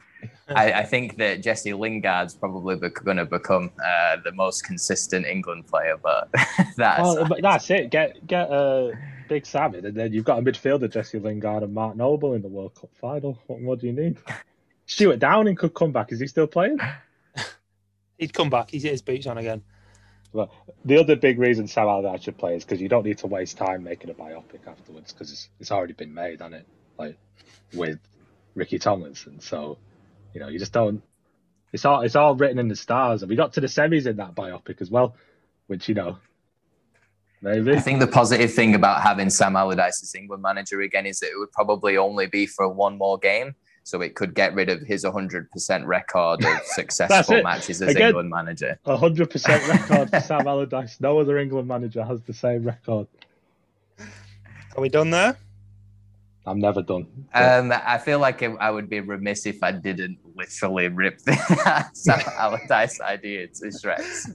C: I, I think that Jesse Lingard's probably going to become uh, the most consistent England player, but that's
A: Well, but that's it. Get get uh, Big Sam and then you've got a midfielder, Jesse Lingard and Mark Noble in the World Cup final. What more do you need? Stuart Downing could come back. Is he still playing?
B: He'd come back. He's hit his boots on again.
A: The other big reason Sam Allardyce should play is because you don't need to waste time making a biopic afterwards because it's, it's already been made, hasn't it? Like with Ricky Tomlinson. So you know you just don't. It's all it's all written in the stars, and we got to the semis in that biopic as well, which you know maybe.
C: I think the positive thing about having Sam Allardyce as England manager again is that it would probably only be for one more game. So it could get rid of his 100% record of successful matches as
A: Again-
C: England manager.
A: Hundred percent record for Sam Allardyce. No other England manager has the same record.
B: Are we done there?
A: I'm never done.
C: Um, I feel like I I would be remiss if I didn't literally rip that Sam Allardyce idea to shreds.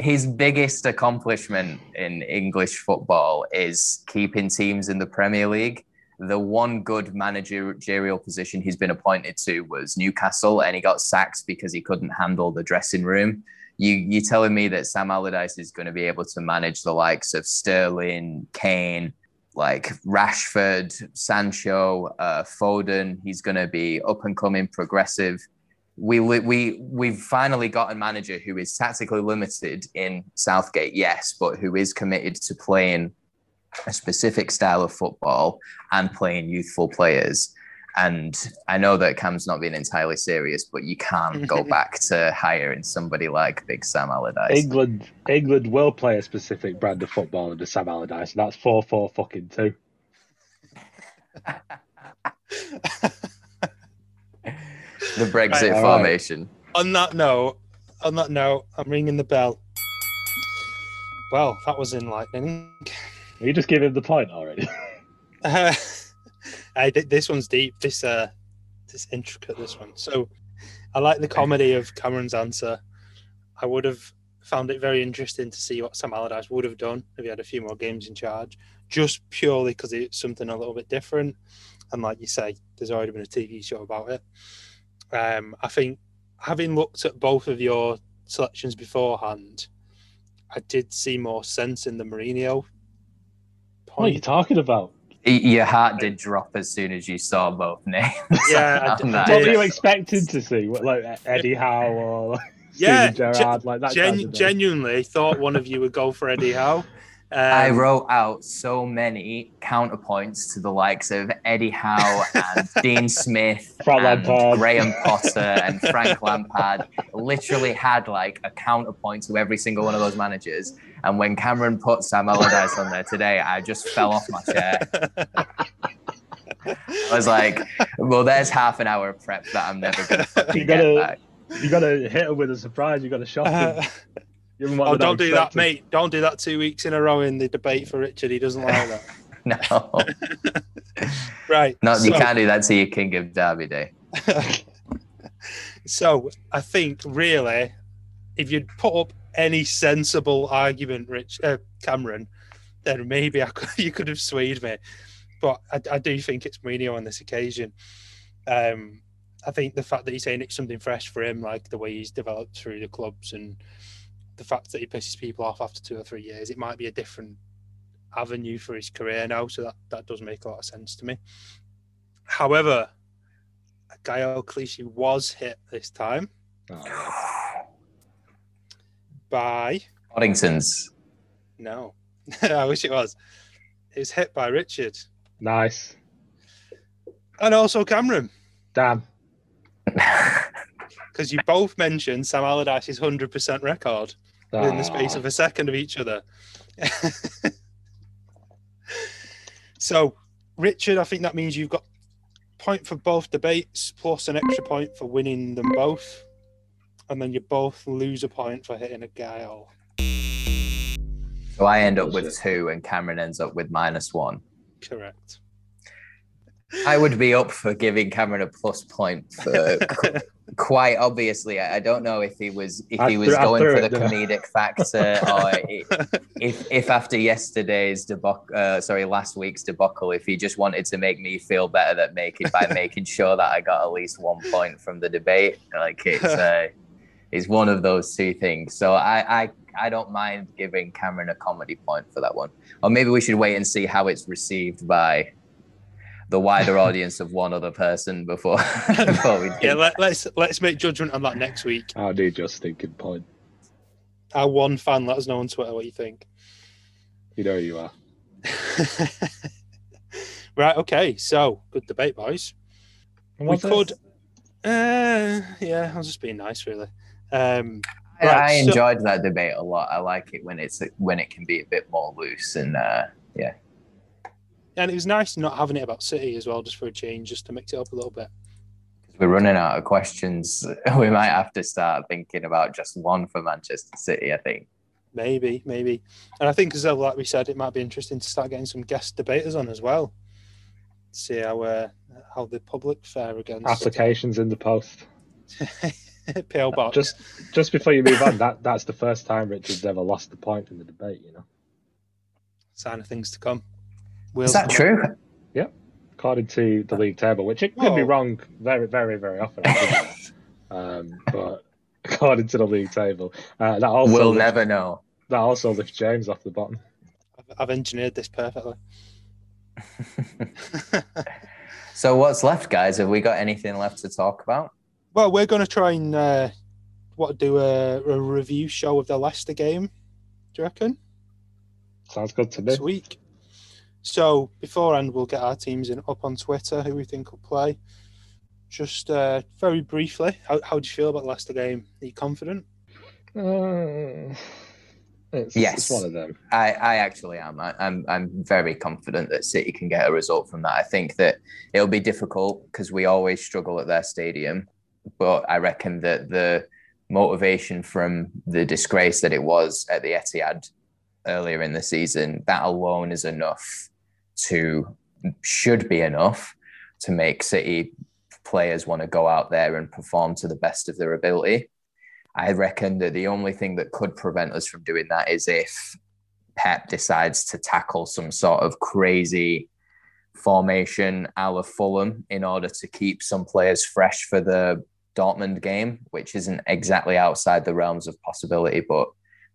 C: His biggest accomplishment in English football is keeping teams in the Premier League. The one good managerial position he's been appointed to was Newcastle, and he got sacked because he couldn't handle the dressing room. You, you're telling me that Sam Allardyce is going to be able to manage the likes of Sterling, Kane, like Rashford, Sancho, uh, Foden. He's going to be up and coming, progressive. We we we've finally got a manager who is tactically limited in Southgate, yes, but who is committed to playing a specific style of football and playing youthful players. And I know that Cam's not being entirely serious, but you can't go back to hiring somebody like Big Sam Allardyce.
A: England, England will play a specific brand of football under Sam Allardyce, and that's four four fucking two.
C: The Brexit
B: Right,
A: all right.
C: formation.
B: on that note, on that note, I'm ringing the bell. Well, that was enlightening.
A: You just give him the point already?
B: Uh, I this one's deep. This uh, this intricate. This one. So, I like the comedy of Cameron's answer. I would have found it very interesting to see what Sam Allardyce would have done if he had a few more games in charge, just purely because it's something a little bit different. And like you say, there's already been a TV show about it. Um, I think having looked at both of your selections beforehand, I did see more sense in the Mourinho
A: what are you talking about?
C: Your heart did drop as soon as you saw both names.
B: Yeah, I
C: on
B: d- I
C: that.
B: did.
A: What were you expecting to see? What, like Eddie Howe or
B: Yeah,
A: Steven Gerrard, like that?
B: Gen-
A: kind of name?
B: genuinely thought one of you would go for Eddie Howe. Um,
C: I wrote out so many counterpoints to the likes of Eddie Howe and Dean Smith
A: Frank
C: and
A: Lampard.
C: Graham Potter and Frank Lampard. Literally had like a counterpoint to every single one of those managers. And when Cameron put Sam Allardyce on there today, I just fell off my chair. I was like, well, there's half an hour of prep that I'm never going to fucking
A: You
C: get
A: gotta-
C: back.
A: You got to hit him with a surprise. You got to shock him.
B: Uh,
A: Give him what
B: oh,
A: they're
B: don't do that, mate. Don't do that two weeks in a row in the debate for Richard. He doesn't like that.
C: No,
B: Right.
C: no, you can't do that to your King of Derby Day.
B: so I think really, if you'd put up any sensible argument, Rich uh, Cameron, then maybe I could, you could have swayed me. But I, I do think it's Mourinho on this occasion. Um, I think the fact that he's saying it's something fresh for him, like the way he's developed through the clubs, and the fact that he pisses people off after two or three years, it might be a different avenue for his career now. So that, that does make a lot of sense to me. However, Gael Clichy was hit this time
A: Oh,
B: by
C: Boddingtons.
B: no, I wish it was. It was hit by Richard
A: nice.
B: and also Cameron
A: Damn.
B: because you both mentioned Sam Allardyce's hundred percent record within the space of a second of each other. so, Richard, I think that means you've got point for both debates plus an extra point for winning them both, and then you both lose a point for hitting a Gael.
C: So I end up with two, and Cameron ends up with minus one.
B: Correct.
C: I would be up for giving Cameron a plus point for qu- quite obviously. I I don't know if he was if he was
A: I
C: going
A: threw
C: for the comedic factor, or if if after yesterday's debacle, uh, sorry, last week's debacle, if he just wanted to make me feel better that make it by making sure that I got at least one point from the debate. Like it's uh, it's one of those two things. So I I I don't mind giving Cameron a comedy point for that one, or maybe we should wait and see how it's received by the wider audience of one other person before before we do.
B: Yeah, let, let's let's make judgment on that next week.
A: I need your stinking point.
B: Our one fan, let us know on Twitter what you think.
A: You know who you are.
B: right. Okay. So good debate, boys. We could. Uh, yeah, I was just being nice, really. Um,
C: I,
B: Right,
C: I
B: so-
C: enjoyed that debate a lot. I like it when it's when it can be a bit more loose and uh,
B: and it was nice not having it about City as well, just for a change, just to mix it up a little bit.
C: We're running out of questions. We might have to start thinking about just one for Manchester City. I think.
B: Maybe, maybe, and I think as well, like we said, it might be interesting to start getting some guest debaters on as well. See how uh, how the public fare against
A: Applications in the post.
B: PO box.
A: Just just before you move on, that that's the first time Richard's ever lost the point in the debate. You know,
B: sign of things to come.
C: Is that true?
A: Yeah, according to the league table, which it could be
B: Oh.
A: wrong very, very, very often. Um, but according to the league table, uh, that also
C: we'll
A: lifts-
C: never know.
A: that also lifts James off the bottom.
B: I've- I've engineered this perfectly.
C: So what's left, guys? Have we got anything left to talk about?
B: Well, we're going to try and uh, what do a, a review show of the Leicester game. Do you reckon?
A: Sounds good to me.
B: This week. So beforehand, we'll get our teams in up on Twitter who we think will play. Just uh, very briefly, how, how do you feel about the Leicester game? Are you confident?
A: Uh, it's,
C: Yes.
A: it's one of them.
C: I, I actually am. I, I'm I'm very confident that City can get a result from that. I think that it'll be difficult because we always struggle at their stadium, but I reckon that the motivation from the disgrace that it was at the Etihad earlier in the season, that alone is enough to should be enough to make City players want to go out there and perform to the best of their ability. I reckon that the only thing that could prevent us from doing that is if Pep decides to tackle some sort of crazy formation a la Fulham in order to keep some players fresh for the Dortmund game, which isn't exactly outside the realms of possibility. But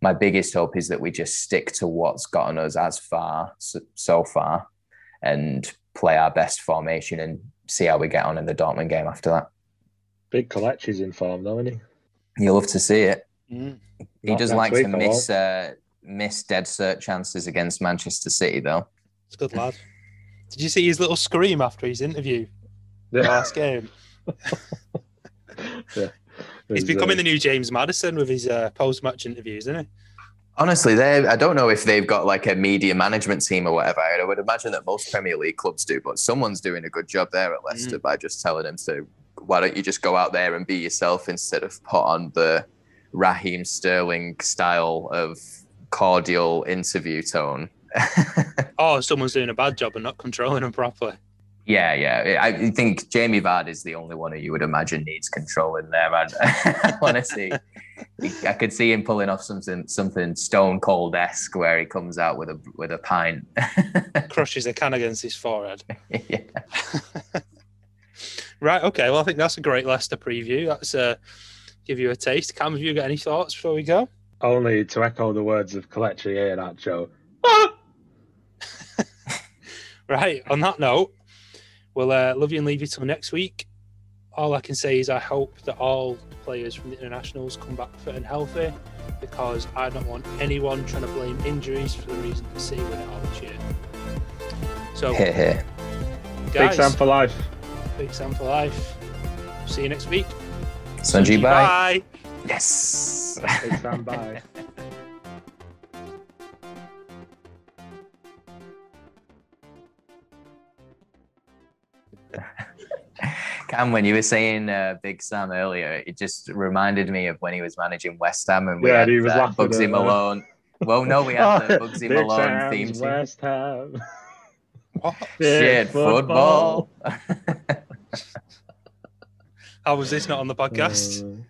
C: my biggest hope is that we just stick to what's gotten us as far so, so far and play our best formation and see how we get on in the Dortmund game after that.
A: Big Kelechi's in form, though, isn't he?
C: You love to see it.
B: Mm.
C: He
A: Not
C: does
A: next
C: like to miss uh, miss dead cert chances against Manchester City, though.
B: It's a good lad. Did you see his little scream after his interview
A: Yeah.
B: last game? He's becoming
A: uh,
B: the new James Maddison with his uh, post-match interviews, isn't he?
C: Honestly, they I don't know if they've got like a media management team or whatever. I would imagine that most Premier League clubs do, but someone's doing a good job there at Leicester by just telling him to why don't you just go out there and be yourself instead of put on the Raheem Sterling style of cordial interview tone.
B: Oh, someone's doing a bad job and not controlling him properly.
C: Yeah, yeah. I think Jamie Vardy is the only one who you would imagine needs control in there. And honestly, I could see him pulling off something something stone cold esque where he comes out with a with a pint.
B: Crushes a can against his forehead.
C: yeah.
B: Right. Okay. Well, I think that's a great Leicester preview. That's uh, give you a taste. Cam, have you got any thoughts before we go?
A: Only to echo the words of Kelechi here, that Joe.
B: Right. On that note, we'll uh, love you and leave you till next week. All I can say is I hope that all players from the internationals come back fit and healthy because I don't want anyone trying to blame injuries for the reason to City win it all this year. So,
C: Here, here.
A: Big
B: guys,
A: Sam for life.
B: Big Sam for life. See you next week.
C: Sunji, bye.
B: Bye.
C: Yes.
A: Big Sam, bye.
C: Cam, when you were saying uh, Big Sam earlier, it just reminded me of when he was managing West Ham and we
A: Yeah,
C: had
A: he was
C: uh,
A: laughing
C: Bugsy
A: at that.
C: Malone. Well, no, we had the Bugsy
A: Big
C: Malone
A: Sam's
C: theme tune.
A: West Ham.
B: What?
C: Shit, football.
B: How was this not on the podcast?
A: Uh,